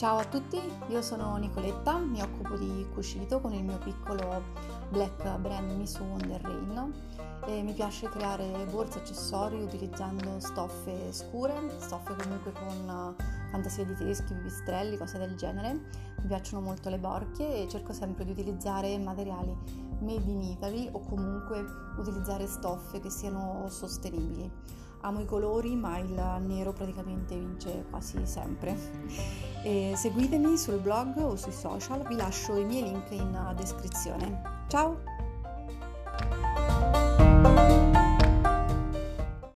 Ciao a tutti, io sono Nicoletta, mi occupo di cucito con il mio piccolo black brand Misu Wonder Rain e mi piace creare borse accessori utilizzando stoffe scure, stoffe comunque con fantasia di teschi, pipistrelli, cose del genere. Mi piacciono molto le borchie e cerco sempre di utilizzare materiali made in Italy o comunque utilizzare stoffe che siano sostenibili. Amo i colori, ma il nero praticamente vince quasi sempre. E seguitemi sul blog o sui social, vi lascio i miei link in descrizione. Ciao!